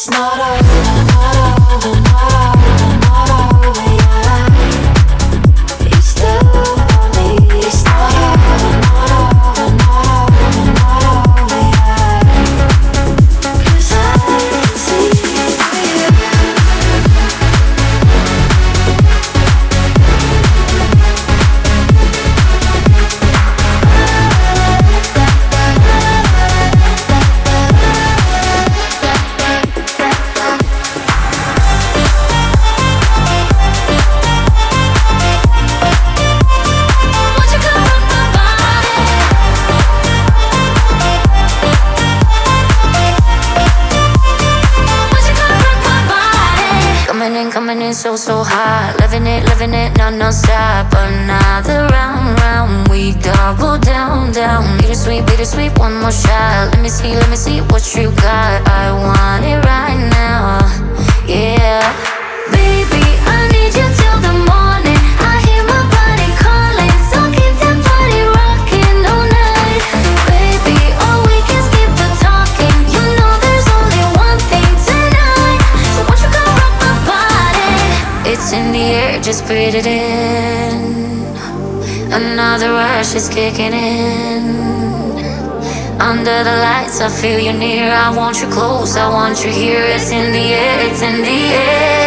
it's not a Coming in, coming in so, so hot. Loving it, loving it, not non-stop. Another round, round, we double down, down. Bittersweet, bittersweet, one more shot. Let me see, let me see what you got. I want it right. just breathe it in. Another rush is kicking in. Under the lights, I feel you near. I want you close. I want you here. It's in the air. It's in the air.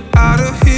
get out of here.